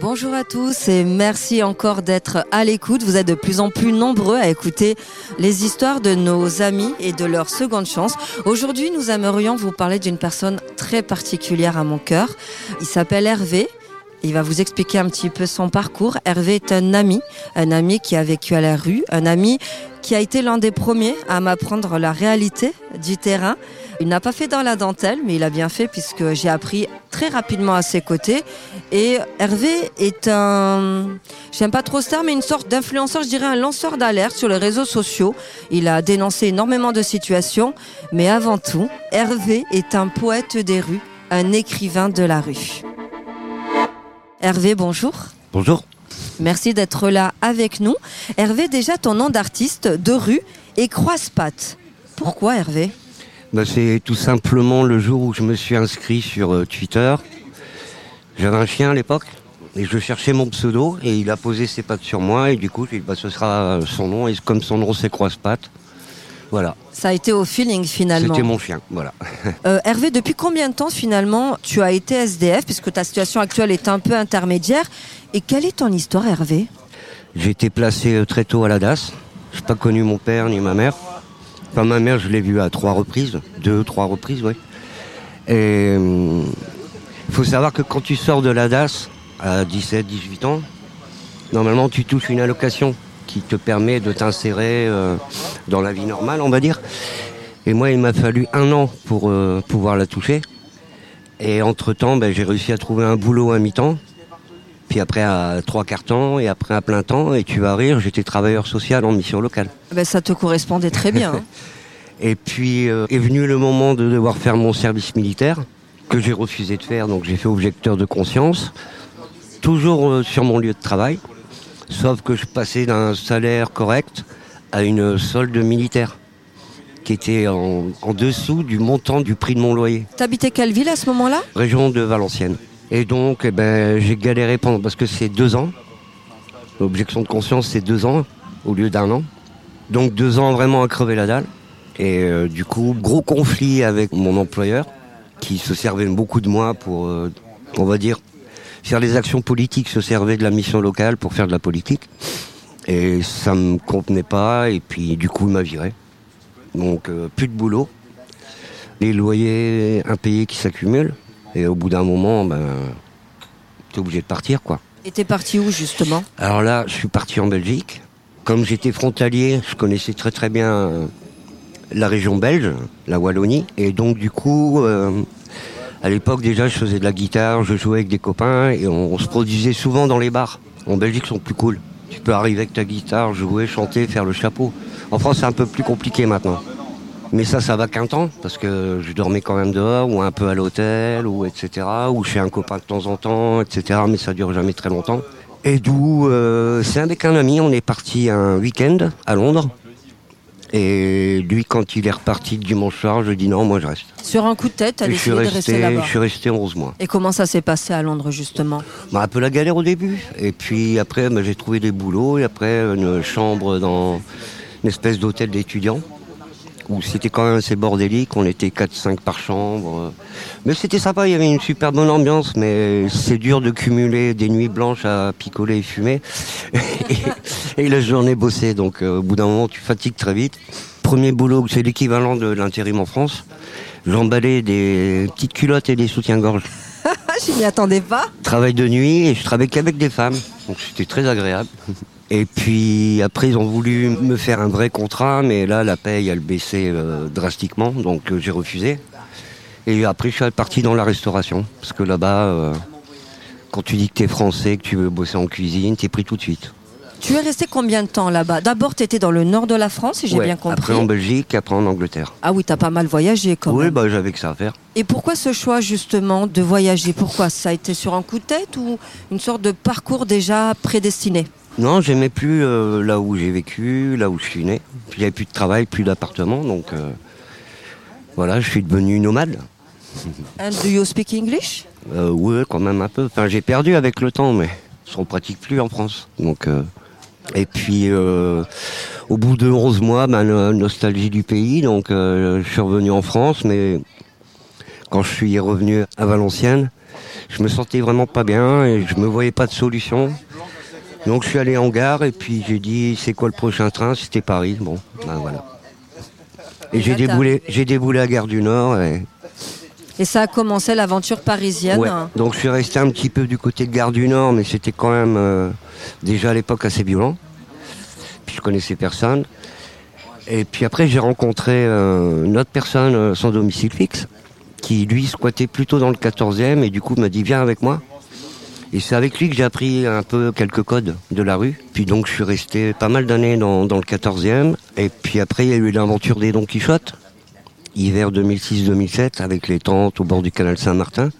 Bonjour à tous et merci encore d'être à l'écoute. Vous êtes de plus en plus nombreux à écouter les histoires de nos amis et de leur seconde chance. Aujourd'hui, nous aimerions vous parler d'une personne très particulière à mon cœur. Il s'appelle Hervé. Il va vous expliquer un petit peu son parcours. Hervé est un ami, un ami qui a vécu à la rue, un ami qui a été l'un des premiers à m'apprendre la réalité du terrain. Il n'a pas fait dans la dentelle, mais il a bien fait puisque j'ai appris très rapidement à ses côtés. Et Hervé est un, j'aime pas trop ça, mais une sorte d'influenceur, je dirais un lanceur d'alerte sur les réseaux sociaux. Il a dénoncé énormément de situations, mais avant tout, Hervé est un poète des rues, un écrivain de la rue. Hervé, bonjour. Bonjour. Merci d'être là avec nous. Hervé, déjà ton nom d'artiste de rue est Croise-Patte. Pourquoi Hervé? Bah, C'est tout simplement le jour où je me suis inscrit sur euh, Twitter. J'avais un chien à l'époque et je cherchais mon pseudo et il a posé ses pattes sur moi et du coup j'ai dit bah, ce sera son nom et comme son nom c'est Croise-Patte. Voilà. Ça a été au feeling finalement. C'était mon chien, voilà. Euh, Hervé, depuis combien de temps finalement tu as été SDF puisque ta situation actuelle est un peu intermédiaire et quelle est ton histoire Hervé? J'ai été placé euh, très tôt à la DAS. Je n'ai pas connu mon père ni ma mère. Enfin, ma mère, je l'ai vue à trois reprises, deux, trois reprises, oui. Et il faut savoir que quand tu sors de la DAS à 17, 18 ans, normalement tu touches une allocation qui te permet de t'insérer euh, dans la vie normale, on va dire. Et moi, il m'a fallu un an pour euh, pouvoir la toucher. Et entre-temps, ben, j'ai réussi à trouver un boulot à mi-temps. Puis après à trois quarts temps et après à plein temps. Et tu vas rire, j'étais travailleur social en mission locale. Ben, ça te correspondait très bien. hein. Et puis euh, est venu le moment de devoir faire mon service militaire, que j'ai refusé de faire, donc j'ai fait objecteur de conscience, toujours euh, sur mon lieu de travail, sauf que je passais d'un salaire correct à une solde militaire, qui était en, en dessous du montant du prix de mon loyer, T'habitais quelle ville à ce moment-là? Région de Valenciennes. Et donc eh ben, j'ai galéré pendant, parce que c'est deux ans, l'objection de conscience c'est deux ans au lieu d'un an. Donc deux ans vraiment à crever la dalle. Et euh, du coup, gros conflit avec mon employeur, qui se servait beaucoup de moi pour, euh, on va dire, faire les actions politiques, se servait de la mission locale pour faire de la politique. Et ça me convenait pas, et puis du coup, il m'a viré. Donc, euh, plus de boulot. Les loyers impayés qui s'accumulent. Et au bout d'un moment, ben, t'es obligé de partir, quoi. Et t'es parti où justement? Alors là, je suis parti en Belgique. Comme j'étais frontalier, je connaissais très très bien euh, la région belge, la Wallonie. Et donc du coup, euh, à l'époque déjà, je faisais de la guitare, je jouais avec des copains et on, on se produisait souvent dans les bars. En Belgique, ils sont plus cool. Tu peux arriver avec ta guitare, jouer, chanter, faire le chapeau. En France, c'est un peu plus compliqué maintenant. Mais ça, ça va qu'un temps, parce que je dormais quand même dehors, ou un peu à l'hôtel, ou etc., ou chez un copain de temps en temps, etc., mais ça dure jamais très longtemps. Et d'où, euh, c'est avec un ami, on est parti un week-end à Londres. Et lui, quand il est reparti le dimanche soir, je dis non, moi je reste. Sur un coup de tête, t'as Et je suis décidé de rester resté, là-bas. je suis resté 11 mois. Et comment ça s'est passé à Londres justement? Bah, un peu la galère au début. Et puis après, bah, j'ai trouvé des boulots. Et après, une chambre dans une espèce d'hôtel d'étudiants. Où c'était quand même assez bordélique. On était 4-5 par chambre. Mais c'était sympa, il y avait une super bonne ambiance. Mais c'est dur de cumuler des nuits blanches à picoler et fumer. et, et la journée bosser. Donc euh, au bout d'un moment, tu fatigues très vite. Premier boulot, c'est l'équivalent de l'intérim en France. J'emballais des petites culottes et des soutiens-gorge je m'y attendais pas. travail de nuit et je travaillais qu'avec des femmes. Donc c'était très agréable. Et puis après, ils ont voulu me faire un vrai contrat, mais là, la paye, elle baissait euh, drastiquement, donc euh, j'ai refusé. Et après, je suis parti dans la restauration, parce que là-bas, euh, quand tu dis que tu es français, que tu veux bosser en cuisine, tu es pris tout de suite. Tu es resté combien de temps là-bas? D'abord, t'étais dans le nord de la France, si j'ai Ouais. bien compris. Après en Belgique, après en Angleterre. Ah oui, t'as pas mal voyagé quand Oui, même. bah, j'avais que ça à faire. Et pourquoi ce choix justement de voyager? Pourquoi? Ça a été sur un coup de tête ou une sorte de parcours déjà prédestiné? Non, j'aimais plus euh, là où j'ai vécu, là où je suis né. Puis, Il n'y avait plus de travail, plus d'appartement, donc euh, voilà, je suis devenu nomade. And do you speak English? Euh, ouais, quand même un peu. Enfin, j'ai perdu avec le temps, mais on ne pratique plus en France. Donc, et puis, au bout de 11 mois, ben, no- nostalgie du pays. Donc, je suis revenu en France, mais quand je suis revenu à Valenciennes, je me sentais vraiment pas bien et je me voyais pas de solution. Donc je suis allé en gare et puis j'ai dit c'est quoi le prochain train? C'était Paris. Bon, ben voilà. Et j'ai déboulé, j'ai déboulé à Gare du Nord. Et... et ça a commencé l'aventure parisienne. Ouais. Donc je suis resté un petit peu du côté de Gare du Nord, mais c'était quand même euh, déjà à l'époque assez violent. Puis je connaissais personne. Et puis après j'ai rencontré euh, une autre personne euh, sans domicile fixe, qui lui squattait plutôt dans le 14e et du coup m'a dit viens avec moi. Et c'est avec lui que j'ai appris un peu quelques codes de la rue. Puis donc je suis resté pas mal d'années dans, le 14e. Et puis après il y a eu l'aventure des Don Quichotte, hiver 2006-2007, avec les tentes au bord du canal Saint-Martin.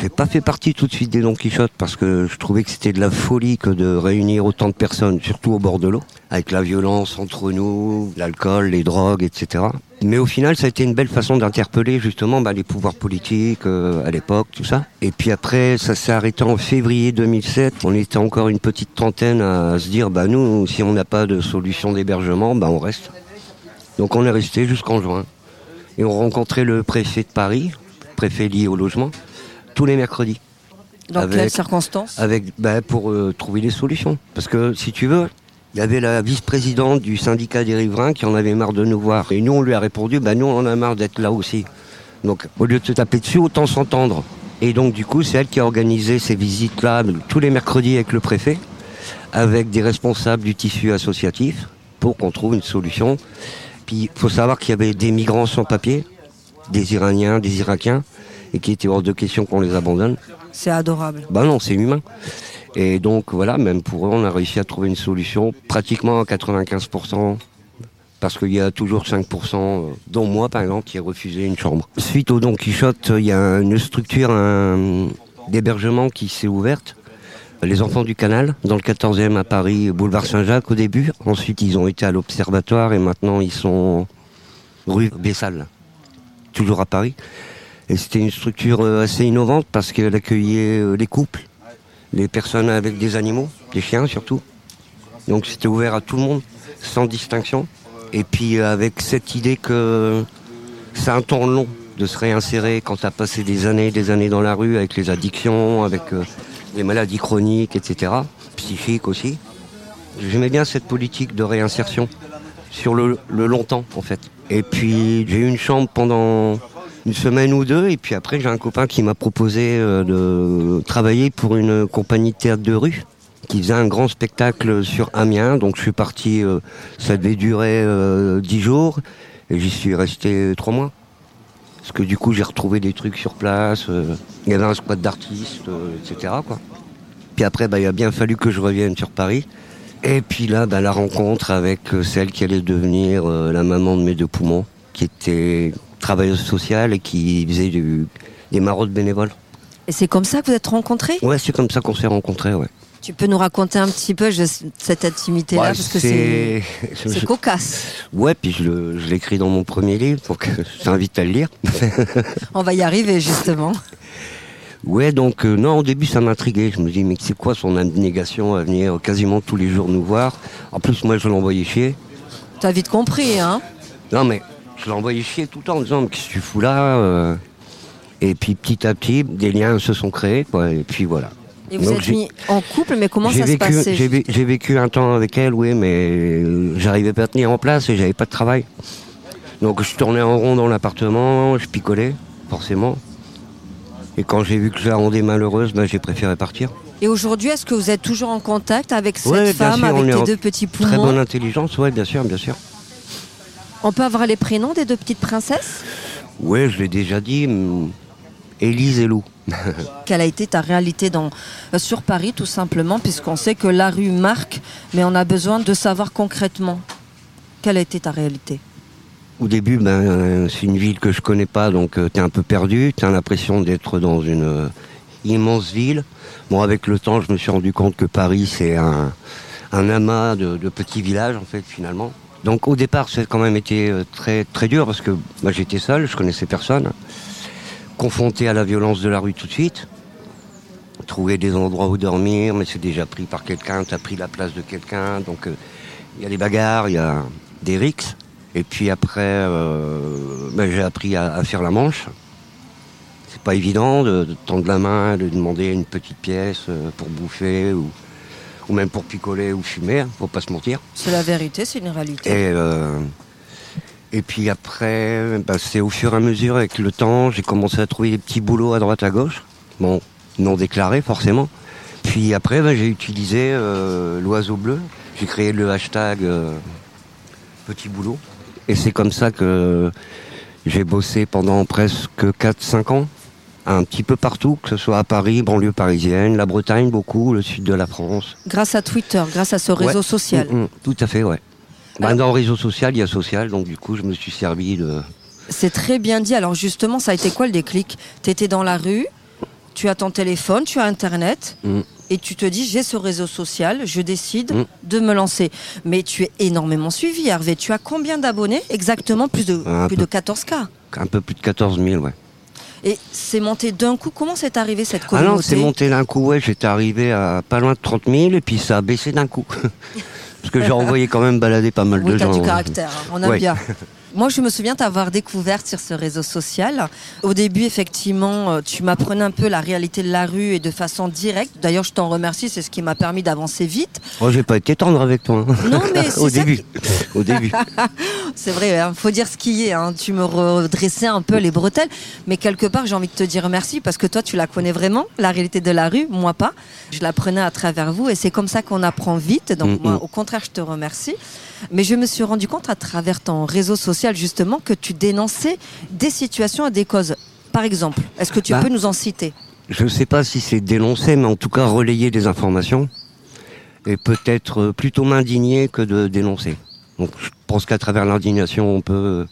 J'ai pas fait partie tout de suite des Don Quichotte parce que je trouvais que c'était de la folie que de réunir autant de personnes, surtout au bord de l'eau, avec la violence entre nous, l'alcool, les drogues, etc. Mais au final, ça a été une belle façon d'interpeller justement bah, les pouvoirs politiques euh, à l'époque, tout ça. Et puis après, ça s'est arrêté en février 2007. On était encore une petite trentaine à se dire, bah nous, si on n'a pas de solution d'hébergement, bah on reste. Donc on est resté jusqu'en juin. Et on rencontrait le préfet de Paris, préfet lié au logement, tous les mercredis. Dans avec, quelles circonstances? avec, bah, Pour euh, trouver des solutions. Parce que si tu veux, il y avait la vice-présidente du syndicat des riverains qui en avait marre de nous voir. Et nous, on lui a répondu, bah, nous, on en a marre d'être là aussi. Donc, au lieu de te taper dessus, autant s'entendre. Et donc, du coup, c'est elle qui a organisé ces visites-là tous les mercredis avec le préfet, avec des responsables du tissu associatif, pour qu'on trouve une solution. Puis, il faut savoir qu'il y avait des migrants sans papier, des Iraniens, des Irakiens, et qu'il était hors de question qu'on les abandonne. C'est adorable. Bah non, c'est humain. Et donc voilà, même pour eux, on a réussi à trouver une solution pratiquement à 95%. Parce qu'il y a toujours 5%, dont moi par exemple, qui ai refusé une chambre. Suite au Don Quichotte, il y a une structure d'hébergement qui s'est ouverte. Les enfants du canal, dans le 14e à Paris, boulevard Saint-Jacques au début. Ensuite, ils ont été à l'Observatoire et maintenant ils sont rue Bessal, toujours à Paris. Et c'était une structure euh, assez innovante parce qu'elle accueillait euh, les couples, les personnes avec des animaux, des chiens surtout. Donc c'était ouvert à tout le monde, sans distinction. Et puis euh, avec cette idée que c'est un temps long de se réinsérer quand tu as passé des années des années dans la rue avec les addictions, avec les maladies chroniques, etc. Psychiques aussi. J'aimais bien cette politique de réinsertion sur le, le en fait. Et puis j'ai eu une chambre pendant une semaine ou deux. Et puis après, j'ai un copain qui m'a proposé euh, de travailler pour une compagnie de théâtre de rue qui faisait un grand spectacle sur Amiens. Donc je suis parti, euh, ça devait durer euh, dix jours et j'y suis resté trois mois. Parce que du coup j'ai retrouvé des trucs sur place, il y avait un squad d'artistes, etc. Quoi. Puis après bah, il a bien fallu que je revienne sur Paris. Et puis là bah, la rencontre avec celle qui allait devenir la maman de mes deux poumons, qui était travailleuse sociale et qui faisait du, des maraudes bénévoles. Et c'est comme ça que vous êtes rencontrés? Ouais, c'est comme ça qu'on s'est rencontrés, ouais. Tu peux nous raconter un petit peu cette intimité-là Ouais, parce que c'est- cocasse. Ouais, puis je l'écris dans mon premier livre, donc je t'invite à le lire. On va y arriver justement. Ouais, donc euh, non, au début ça m'intriguait. Je me dis, mais c'est quoi son abnégation à venir quasiment tous les jours nous voir? En plus, moi je l'envoyais chier. T'as vite compris, hein? Non, mais je l'envoyais chier tout le temps en disant, mais qu'est-ce que tu fous là euh Et puis petit à petit, des liens se sont créés, quoi, et puis voilà. Et vous Donc, êtes mis en couple, mais comment J'ai ça se vécu, passait j'ai, vé- j'ai vécu un temps avec elle, oui, mais euh, j'arrivais pas à tenir en place et j'avais pas de travail. Donc je tournais en rond dans l'appartement, je picolais, forcément. Et quand j'ai vu que je la rendais malheureuse, ben, j'ai préféré partir. Et aujourd'hui, est-ce que vous êtes toujours en contact avec cette Ouais, femme, sûr, avec en deux petits Très poumons? bonne intelligence, ouais, bien sûr, bien sûr. On peut avoir les prénoms des deux petites princesses? Ouais, je l'ai déjà dit, hum, Élise et Lou. Quelle a été ta réalité dans, euh, sur Paris, tout simplement, puisqu'on sait que la rue marque, mais on a besoin de savoir concrètement. Quelle a été ta réalité? Au début, ben, euh, c'est une ville que je connais pas, donc tu t'es un peu perdu. T'as l'impression d'être dans une euh, immense ville. Bon, avec le temps, je me suis rendu compte que Paris, c'est un, un amas de, de petits villages, en fait, finalement. Donc au départ, ça a quand même été euh, très, très dur parce que moi, j'étais seul, je connaissais personne. Confronté à la violence de la rue tout de suite. Trouver des endroits où dormir, mais c'est déjà pris par quelqu'un, t'as pris la place de quelqu'un. Donc euh, il y a des bagarres, il y a des rixes. Et puis après, euh, ben, j'ai appris à, faire la manche. C'est pas évident de, de tendre la main, de demander une petite pièce pour bouffer ou, ou même pour picoler ou fumer, hein, faut pas se mentir. C'est la vérité, c'est une réalité. Et, euh, et puis après, bah, c'est au fur et à mesure, avec le temps, j'ai commencé à trouver des petits boulots à droite à gauche. Bon, non déclarés forcément. Puis après, bah, j'ai utilisé euh, l'oiseau bleu. J'ai créé le hashtag euh, petit boulot. Et c'est comme ça que j'ai bossé pendant presque 4-5 ans. Un petit peu partout, que ce soit à Paris, banlieue parisienne, la Bretagne beaucoup, le sud de la France. Grâce à Twitter, grâce à ce réseau Ouais. social. Mm, mm, tout à fait, ouais. Bah, dans le réseau social, il y a social, donc du coup, je me suis servi de. C'est très bien dit. Alors justement, ça a été quoi le déclic? Tu étais dans la rue, tu as ton téléphone, tu as Internet, Mm. et tu te dis, j'ai ce réseau social, je décide de me lancer. Mais tu es énormément suivi, Hervé. Tu as combien d'abonnés Exactement, plus de, Un plus peu. de 14K. Un peu plus de 14 000, ouais. Et c'est monté d'un coup. Comment c'est arrivé cette Ah communauté non, c'est monté d'un coup, ouais. J'étais arrivé à pas loin de 30 000 et puis ça a baissé d'un coup. Parce que j'ai envoyé quand même balader pas mal Oui, de t'as gens. du caractère, hein, on aime Ouais. bien. Moi, je me souviens t'avoir découverte sur ce réseau social. Au début, effectivement, euh, tu m'apprenais un peu la réalité de la rue et de façon directe. D'ailleurs, je t'en remercie, c'est ce qui m'a permis d'avancer vite. Oh, j'ai pas été tendre avec toi. hein. Non, mais Au début. Au début. C'est vrai, il faut dire ce qui est. hein. Tu me redressais un peu les bretelles. Mais quelque part, j'ai envie de te dire merci parce que toi, tu la connais vraiment, la réalité de la rue, moi pas. Je la prenais à travers vous et c'est comme ça qu'on apprend vite. Donc, Mm, moi, mm. au contraire, je te remercie. Mais je me suis rendu compte à travers ton réseau social, justement, que tu dénonçais des situations et des causes. Par exemple, est-ce que tu Bah. peux nous en citer? Je ne sais pas si c'est dénoncer, mais en tout cas relayer des informations. Et peut-être euh, plutôt m'indigner que de dénoncer. Donc je pense qu'à travers l'indignation, on peut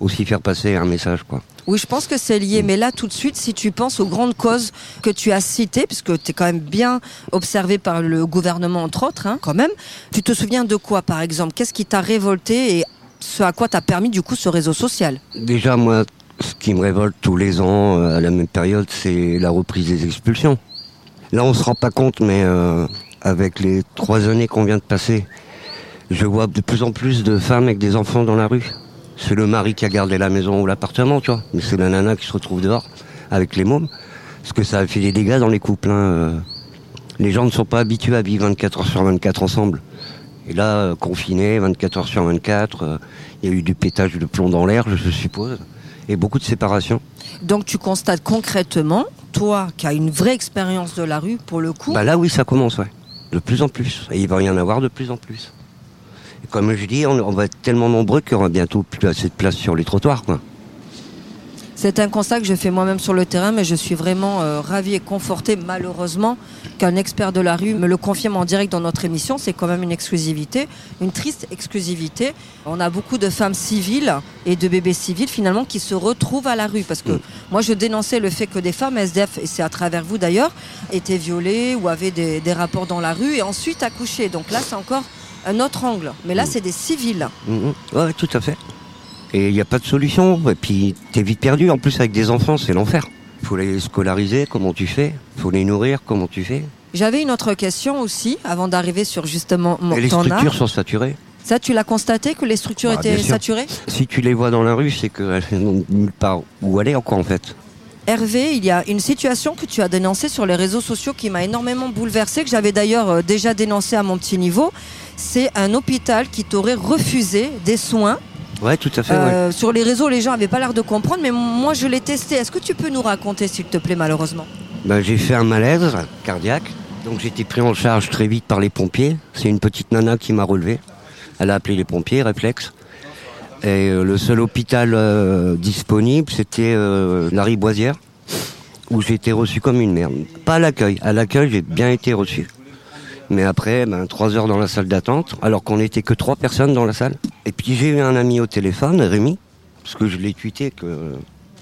aussi faire passer un message, quoi. Oui, je pense que c'est lié. Mais là, tout de suite, si tu penses aux grandes causes que tu as citées, puisque tu es quand même bien observé par le gouvernement, entre autres, hein, quand même, tu te souviens de quoi, par exemple? Qu'est-ce qui t'a révolté et ce à quoi t'a permis, du coup, ce réseau social? Déjà, moi, ce qui me révolte tous les ans euh, à la même période, c'est la reprise des expulsions. Là, on se rend pas compte, mais euh, avec les trois années qu'on vient de passer, je vois de plus en plus de femmes avec des enfants dans la rue. C'est le mari qui a gardé la maison ou l'appartement, tu vois. Mais c'est la nana qui se retrouve dehors avec les mômes. Parce que ça a fait des dégâts dans les couples. hein, euh. Les gens ne sont pas habitués à vivre 24 heures sur 24 ensemble. Et là, euh, confinés, 24 heures sur 24, euh, il y a eu du pétage de plomb dans l'air, je suppose. Et beaucoup de séparations. Donc, tu constates concrètement, toi, qui as une vraie expérience de la rue, pour le coup, Bah là, oui, ça commence, ouais. De plus en plus. Et il va y en avoir de plus en plus. Comme je dis, on, on va être tellement nombreux qu'il y aura bientôt plus assez de place sur les trottoirs, quoi. C'est un constat que je fais moi-même sur le terrain, mais je suis vraiment euh, ravie et confortée, malheureusement, qu'un expert de la rue me le confirme en direct dans notre émission. C'est quand même une exclusivité, une triste exclusivité. On a beaucoup de femmes civiles et de bébés civils, finalement, qui se retrouvent à la rue. Parce que Mm. moi, je dénonçais le fait que des femmes SDF, et c'est à travers vous d'ailleurs, étaient violées ou avaient des, des rapports dans la rue et ensuite accouchées. Donc là, c'est encore un autre angle. Mais là, Mm. c'est des civils. Mhm. Ouais, tout à fait. Et il n'y a pas de solution. Et puis, t'es vite perdu. En plus, avec des enfants, c'est l'enfer. faut les scolariser, comment tu fais? Faut les nourrir, comment tu fais? J'avais une autre question aussi, avant d'arriver sur justement mon Et les structures sont saturées. Ça, tu l'as constaté que les structures Bah, étaient saturées? Si tu les vois dans la rue, c'est qu'elles n'ont nulle part où aller, encore, en fait? Hervé, il y a une situation que tu as dénoncée sur les réseaux sociaux qui m'a énormément bouleversée, que j'avais d'ailleurs euh, déjà dénoncé à mon petit niveau. C'est un hôpital qui t'aurait refusé des soins. Ouais, tout à fait, ouais. Euh, Sur les réseaux, les gens n'avaient pas l'air de comprendre, mais moi je l'ai testé. Est-ce que tu peux nous raconter, s'il te plaît, malheureusement? Ben, j'ai fait un malaise cardiaque. Donc j'ai été pris en charge très vite par les pompiers. C'est une petite nana qui m'a relevé. Elle a appelé les pompiers, réflexe. Et euh, le seul hôpital euh, disponible, c'était la Riboisière, où j'ai été reçu comme une merde. Pas à l'accueil. À l'accueil, j'ai bien été reçu. Mais après, ben, trois heures dans la salle d'attente, alors qu'on n'était que trois personnes dans la salle. Et puis j'ai eu un ami au téléphone, Rémi, parce que je l'ai tweeté que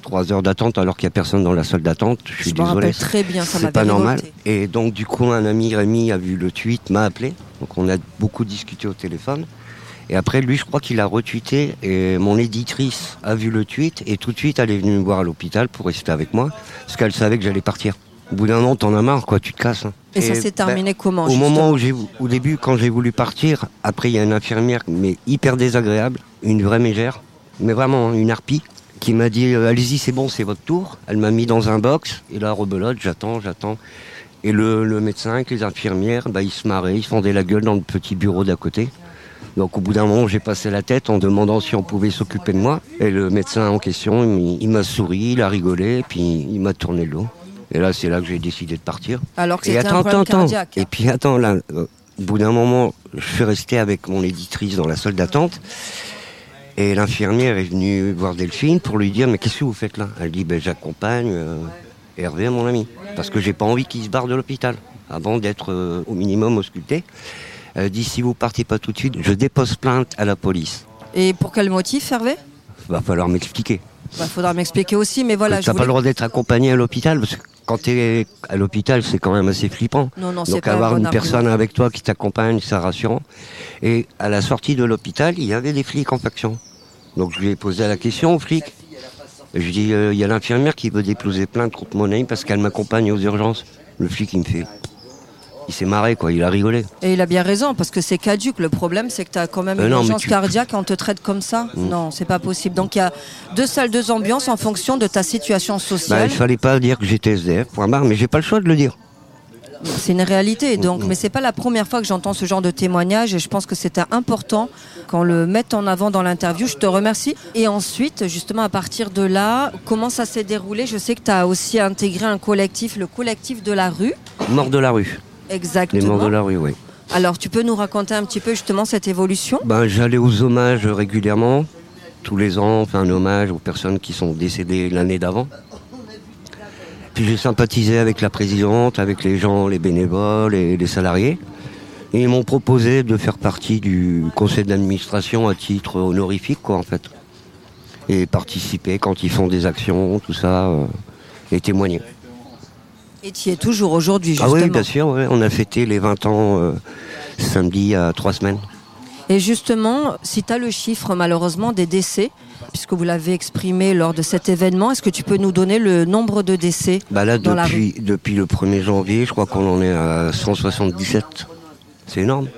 trois heures d'attente alors qu'il n'y a personne dans la salle d'attente. Je suis Je désolé. très bien, ça C'est pas normal. Et donc du coup, un ami Rémi a vu le tweet, m'a appelé. Donc on a beaucoup discuté au téléphone. Et après, lui, je crois qu'il a retweeté. Et mon éditrice a vu le tweet et tout de suite, elle est venue me voir à l'hôpital pour rester avec moi, parce qu'elle savait que j'allais partir. Au bout d'un moment, t'en as marre, quoi, tu te casses. hein. Et, ça s'est terminé comment Au moment où j'ai, au début, quand j'ai voulu partir, après il y a une infirmière, mais hyper désagréable, une vraie mégère, mais vraiment hein, une harpie. qui m'a dit euh, allez-y c'est bon c'est votre tour. Elle m'a mis dans un box et là rebelote j'attends j'attends et le, le, médecin avec les infirmières bah, ils se marraient ils se fendaient la gueule dans le petit bureau d'à côté. Donc au bout d'un moment j'ai passé la tête en demandant si on pouvait s'occuper de moi et le médecin en question il, m'a souri il a rigolé puis il m'a tourné le dos. Et là c'est là que j'ai décidé de partir. Alors que c'était un problème cardiaque. Et puis attends là euh, au bout d'un moment je suis resté avec mon éditrice dans la salle d'attente. Et l'infirmière est venue voir Delphine pour lui dire Mais qu'est-ce que vous faites là? Elle dit ben, J'accompagne euh, Hervé, mon ami, parce que j'ai pas envie qu'il se barre de l'hôpital avant d'être euh, au minimum ausculté. Elle dit Si vous partez pas tout de suite, je dépose plainte à la police. Et pour quel motif, Hervé? Va falloir m'expliquer. Il bah, faudra m'expliquer aussi, mais voilà. Tu n'as pas le droit d'être accompagné à l'hôpital, parce que quand tu es à l'hôpital, c'est quand même assez flippant. Non, non, Donc avoir une personne avec toi qui t'accompagne, c'est rassurant. Et à la sortie de l'hôpital, il y avait des flics en faction. Donc je lui ai posé la question au flic. Je dis, euh, il y a l'infirmière qui veut déposer plainte contre mon ami parce qu'elle m'accompagne aux urgences. Le flic, il me fait. Il s'est marré, quoi, il a rigolé. Et il a bien raison, parce que c'est caduque. Le problème, c'est que tu as quand même euh, une urgence cardiaque et on te traite comme ça. Mm. Non, c'est pas possible. Donc il y a deux salles, deux ambiances en fonction de ta situation sociale. Bah, il fallait pas dire que j'étais SDF, point barre, mais j'ai pas le choix de le dire. C'est une réalité, donc, mais c'est pas la première fois que j'entends ce genre de témoignage et je pense que c'était important qu'on le mette en avant dans l'interview. Je te remercie. Et ensuite, justement, à partir de là, comment ça s'est déroulé? Je sais que tu as aussi intégré un collectif, le collectif de la rue. Mort de la rue. Exactement. Les rue, oui. Alors, tu peux nous raconter un petit peu justement cette évolution? Ben, J'allais aux hommages régulièrement, tous les ans, on fait un hommage aux personnes qui sont décédées l'année d'avant j'ai sympathisé avec la présidente, avec les gens, les bénévoles et les salariés. Et ils m'ont proposé de faire partie du conseil d'administration à titre honorifique, quoi, en fait. Et participer quand ils font des actions, tout ça, euh, et témoigner. Et tu y es toujours aujourd'hui, justement Ah oui, bien sûr, on a fêté les 20 ans euh, samedi à trois semaines. Et justement, si tu as le chiffre malheureusement des décès, puisque vous l'avez exprimé lors de cet événement, est-ce que tu peux nous donner le nombre de décès bah là, depuis, depuis le 1er janvier, je crois qu'on en est à 177. C'est énorme.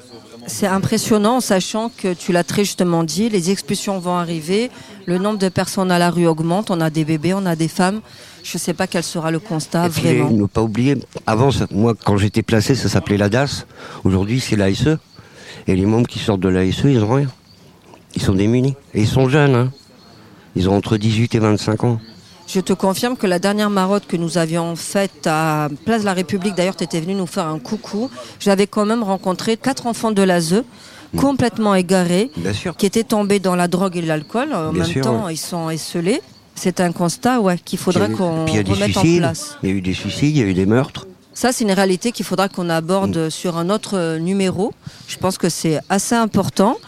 C'est impressionnant, en sachant que tu l'as très justement dit, les expulsions vont arriver, le nombre de personnes à la rue augmente, on a des bébés, on a des femmes. Je ne sais pas quel sera le constat, Et vraiment. Ne pas oublier, avant, moi, quand j'étais placé, ça s'appelait la DAS. Aujourd'hui, c'est l'ASE. Et les membres qui sortent de l'ASE, ils ont rien. Ils sont démunis. Et ils sont jeunes. Hein. Ils ont entre 18 et 25 ans. Je te confirme que la dernière marotte que nous avions faite à Place de la République, d'ailleurs, tu étais venu nous faire un coucou. J'avais quand même rencontré quatre enfants de l'ASE mm. complètement égarés, qui étaient tombés dans la drogue et l'alcool. En même temps, ils sont esselés. C'est un constat ouais, qu'il faudra qu'on remette en place. Il y a eu des suicides, il y a eu des meurtres. Ça, c'est une réalité qu'il faudra qu'on aborde mm. sur un autre numéro. Je pense que c'est assez important.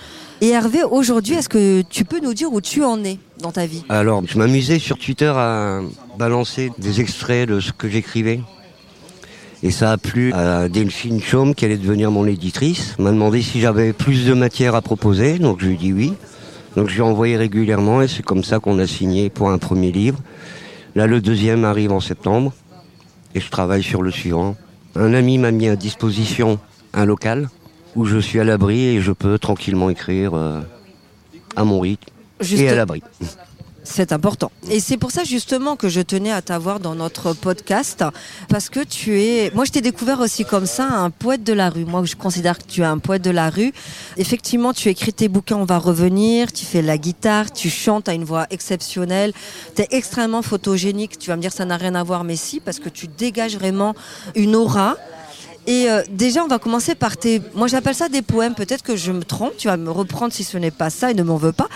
Et Hervé, aujourd'hui, est-ce que tu peux nous dire où tu en es dans ta vie? Alors, je m'amusais sur Twitter à balancer des extraits de ce que j'écrivais. Et ça a plu à Delphine Chaume, qui allait devenir mon éditrice. m'a demandé si j'avais plus de matière à proposer, donc je lui ai dit oui. Donc je lui ai envoyé régulièrement et c'est comme ça qu'on a signé pour un premier livre. Là, le deuxième arrive en septembre et je travaille sur le suivant. Un ami m'a mis à disposition un local où je suis à l'abri et je peux tranquillement écrire euh, à mon rythme et à l'abri. C'est important. Et c'est pour ça justement que je tenais à t'avoir dans notre podcast, parce que tu es... Moi, je t'ai découvert aussi comme ça, un poète de la rue. Moi, je considère que tu es un poète de la rue. Effectivement, tu écris tes bouquins, on va revenir, tu fais la guitare, tu chantes, à une voix exceptionnelle, tu es extrêmement photogénique. Tu vas me dire ça n'a rien à voir, mais si, parce que tu dégages vraiment une aura. Et euh, déjà, on va commencer par tes. Moi, j'appelle ça des poèmes. Peut-être que je me trompe. Tu vas me reprendre si ce n'est pas ça et ne m'en veux pas.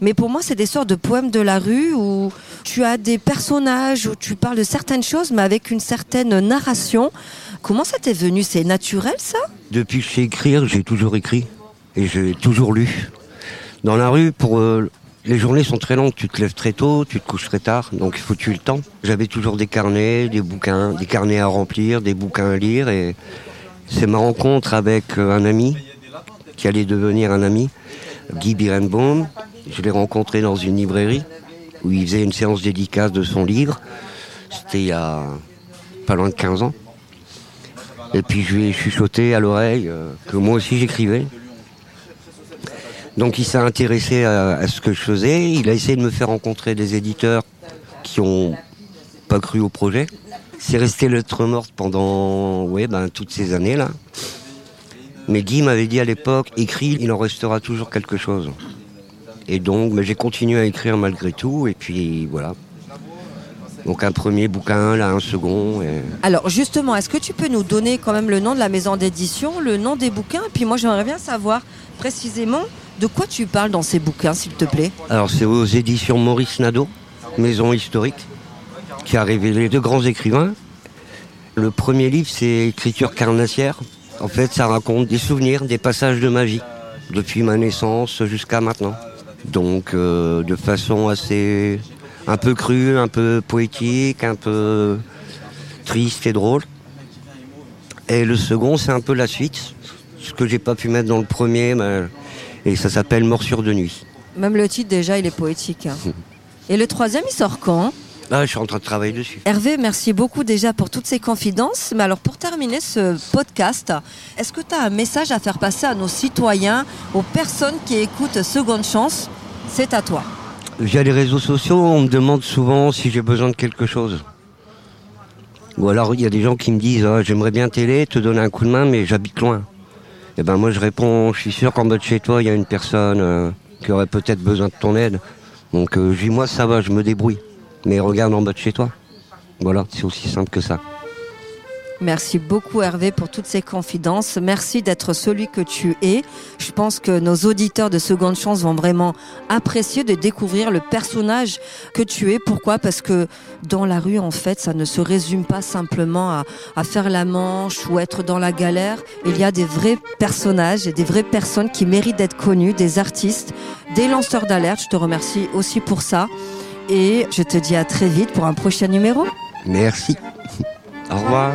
Mais pour moi, c'est des sortes de poèmes de la rue où tu as des personnages, où tu parles de certaines choses, mais avec une certaine narration. Comment ça t'est venu? C'est naturel, ça? Depuis que je j'ai toujours écrit. Et j'ai toujours lu. Dans la rue, pour euh, les journées sont très longues, tu te lèves très tôt, tu te couches très tard, donc il faut tuer le temps. J'avais toujours des carnets, des bouquins, des carnets à remplir, des bouquins à lire, et c'est ma rencontre avec euh, un ami, qui allait devenir un ami, Guy Birenbaum. Je l'ai rencontré dans une librairie, où il faisait une séance dédicace de son livre. C'était il y a pas loin de 15 ans. Et puis je lui ai chuchoté à l'oreille euh, que moi aussi j'écrivais. Donc il s'est intéressé à, ce que je faisais. Il a essayé de me faire rencontrer des éditeurs qui ont pas cru au projet. C'est resté lettre morte pendant ben, toutes ces années-là. Mais Guy m'avait dit à l'époque, écrit, il en restera toujours quelque chose. Et donc ben, j'ai continué à écrire malgré tout. Et puis voilà. Donc un premier bouquin, là un second. Alors justement, est-ce que tu peux nous donner quand même le nom de la maison d'édition, le nom des bouquins? Et puis moi j'aimerais bien savoir précisément de quoi tu parles dans ces bouquins, s'il te plaît Alors c'est aux éditions Maurice Nadeau, Maison historique, qui a révélé de grands écrivains. Le premier livre c'est Écriture carnassière. En fait ça raconte des souvenirs, des passages de magie, depuis ma naissance jusqu'à maintenant. Donc euh, de façon assez un peu cru, un peu poétique, un peu triste et drôle. Et le second, c'est un peu la suite, ce que j'ai pas pu mettre dans le premier, et ça s'appelle Morsure de nuit. Même le titre déjà, il est poétique. Hein. et le troisième, il sort quand ah, je suis en train de travailler dessus. Hervé, merci beaucoup déjà pour toutes ces confidences. Mais alors pour terminer ce podcast, est-ce que tu as un message à faire passer à nos citoyens, aux personnes qui écoutent Seconde Chance? C'est à toi. Via les réseaux sociaux, on me demande souvent si j'ai besoin de quelque chose. Ou alors il y a des gens qui me disent ah, j'aimerais bien télé, te donner un coup de main, mais j'habite loin. Et eh ben moi je réponds, je suis sûr qu'en bas de chez toi il y a une personne euh, qui aurait peut-être besoin de ton aide. Donc euh, dis moi ça va, je me débrouille. Mais regarde en bas de chez toi. Voilà, c'est aussi simple que ça. Merci beaucoup Hervé pour toutes ces confidences. Merci d'être celui que tu es. Je pense que nos auditeurs de Seconde Chance vont vraiment apprécier de découvrir le personnage que tu es. Pourquoi? Parce que dans la rue, en fait, ça ne se résume pas simplement à, faire la manche ou être dans la galère. Il y a des vrais personnages et des vraies personnes qui méritent d'être connues, des artistes, des lanceurs d'alerte. Je te remercie aussi pour ça. Et je te dis à très vite pour un prochain numéro. Merci. Au revoir.